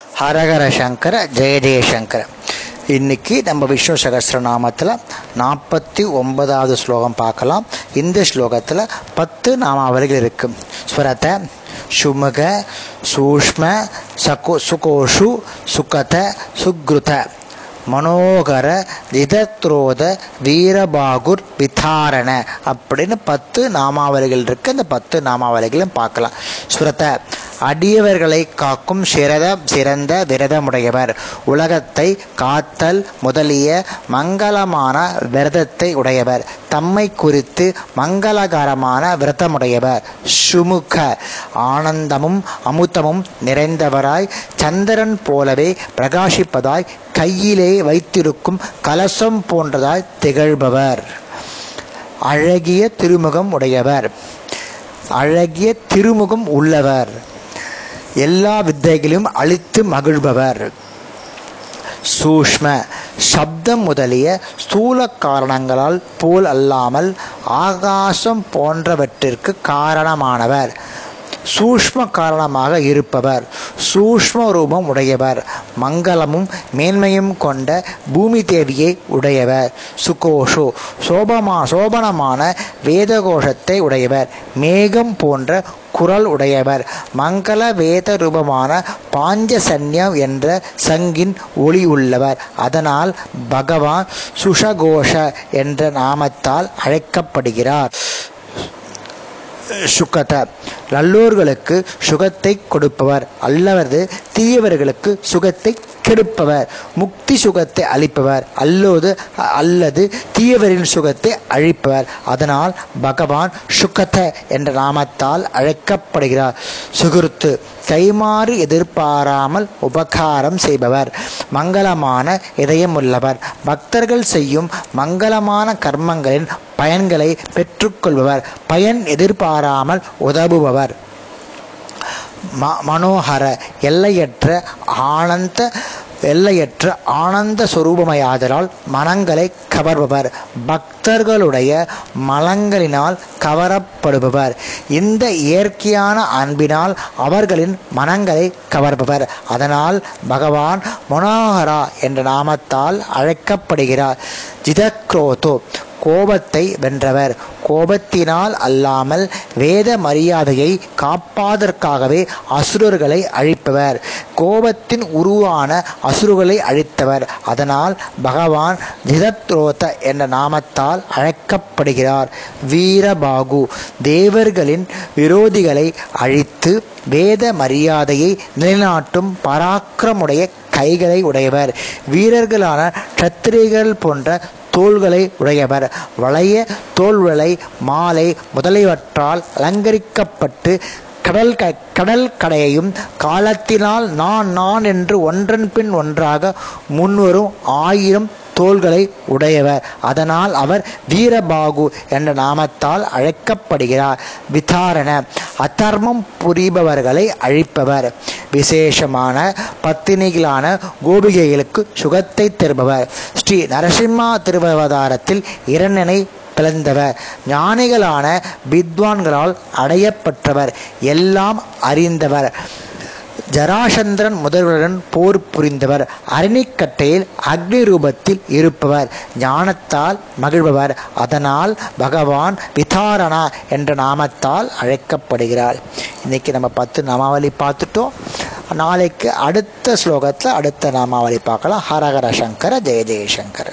ஹரஹர சங்கர ஜெய ஜெயசங்கர இன்னைக்கு நம்ம விஷ்ணு சகஸ்ரநாமத்தில் நாற்பத்தி ஒன்பதாவது ஸ்லோகம் பார்க்கலாம். இந்த ஸ்லோகத்தில் பத்து நாமாவளிகள் இருக்கு. ஸ்வரத சுமுக சூஷ்ம சகோ சுகோஷு சுகத சுக்ருத. மனோகர திதத்ரோத வீரபாகுர் விதாரண அப்படின்னு பத்து நாமாவளிகள் இருக்கு. அந்த பத்து நாமாவளிகளும் பார்க்கலாம். ஸ்வரத அடியவர்களை காக்கும் சிறத சிறந்த விரதமுடையவர். உலகத்தை காத்தல் முதலிய மங்களமான விரதத்தை உடையவர். தம்மை குறித்து மங்களகரமான விரதமுடையவர். சுமுக ஆனந்தமும் அமுத்தமும் நிறைந்தவராய் சந்திரன் போலவே பிரகாசிப்பதாய் கையிலே வைத்திருக்கும் கலசம் போன்றதாய் திகழ்பவர். அழகிய திருமுகம் உடையவர். அழகிய திருமுகம் உள்ளவர். எல்லா வித்தைகளையும் அழித்து மகிழ்பவர். சூஷ்ம சப்தம் முதலிய ஸ்தூல காரணங்களால் போல் அல்லாமல் ஆகாசம் போன்றவற்றிற்கு காரணமானவர். சூஷ்ம காரணமாக இருப்பவர். சூஷ்ம ரூபம் உடையவர். மங்களமும் மேன்மையும் கொண்ட பூமி தேவியை உடையவர். சுகோஷோ சோபமா சோபனமான வேதகோஷத்தை உடையவர். மேகம் போன்ற குரல் உடையவர். மங்கள வேத ரூபமான பாஞ்சசன்யம் என்ற சங்கின் ஒளி உள்ளவர். அதனால் பகவான் சுஷகோஷ என்ற நாமத்தால் அழைக்கப்படுகிறார். சுகத நல்லோர்களுக்கு சுகத்தை கொடுப்பவர். அல்லவரது தீயவர்களுக்கு சுகத்தை கெடுப்பவர். முக்தி சுகத்தை அளிப்பவர். அல்லது அல்லது தீயவரின் சுகத்தை அழிப்பவர். அதனால் பகவான் சுகத என்ற நாமத்தால் அழைக்கப்படுகிறார். சுகுருத்து கைமாறு எதிர்பாராமல் உபகாரம் செய்பவர். மங்களமான இதயமுள்ளவர். பக்தர்கள் செய்யும் மங்களமான கர்மங்களின் பயன்களை பெற்றுக்கொள்பவர் பயன் எதிர்பாராமல் உதவுபவர். ம மனோகர எல்லையற்ற ஆனந்த எல்லையற்ற ஆனந்த சுரூபமையாதலால் மனங்களை கவர்பவர். பக்தர்களுடைய மலங்களினால் கவரப்படுபவர். இந்த இயற்கையான அன்பினால் அவர்களின் மனங்களை கவர்பவர். அதனால் பகவான் மனோகரா என்ற நாமத்தால் அழைக்கப்படுகிறார். ஜிதக்ரோதோ கோபத்தை வென்றவர். கோபத்தினால் அல்லாமல் வேத மரியாதையை காப்பாதற்காகவே அசுரர்களை அழிப்பவர். கோபத்தின் உருவான அசுரர்களை அழித்தவர். அதனால் பகவான் ஜிதத்ரோத என்ற நாமத்தால் அழைக்கப்படுகிறார். வீரபாகு. தேவர்களின் விரோதிகளை அழித்து வேத மரியாதையை நிலைநாட்டும் பராக்கிரமுடைய கைகளை உடையவர். வீரர்களான சத்திரிகள் போன்ற தோள்களை உடையவர். வளைய தோள்களை மாலை முதலியவற்றால் அலங்கரிக்கப்பட்டு கடல் க கடல் கடையையும் காலத்தினால் நான் நான் என்று ஒன்றன் பின் ஒன்றாக முன்வரும் ஆயிரம் தோள்களை உடையவர். அதனால் அவர் வீரபாகு என்ற நாமத்தால் அழைக்கப்படுகிறார். விதாரண அதர்மம் புரிபவர்களை அழிப்பவர். விசேஷமான பத்தினிகளான கோபிகைகளுக்கு சுகத்தை தருபவர். ஸ்ரீ நரசிம்மா திருவவதாரத்தில் இரண்டனை பிளந்தவர். ஞானிகளான வித்வான்களால் அடையப்பட்டவர். எல்லாம் அறிந்தவர். ஜராசந்திரன் முதல்வருடன் போர் புரிந்தவர். அரணிக்கட்டையில் அக்னி ரூபத்தில் இருப்பவர். ஞானத்தால் மகிழ்பவர். அதனால் பகவான் விதாரணா என்ற நாமத்தால் அழைக்கப்படுகிறார். இன்னைக்கு நம்ம பத்து நாமாவளி பார்த்துட்டோம். நாளைக்கு அடுத்த ஸ்லோகத்தில் அடுத்த நாமாவளி பார்க்கலாம். ஹரஹர சங்கர ஜெய ஜெயசங்கர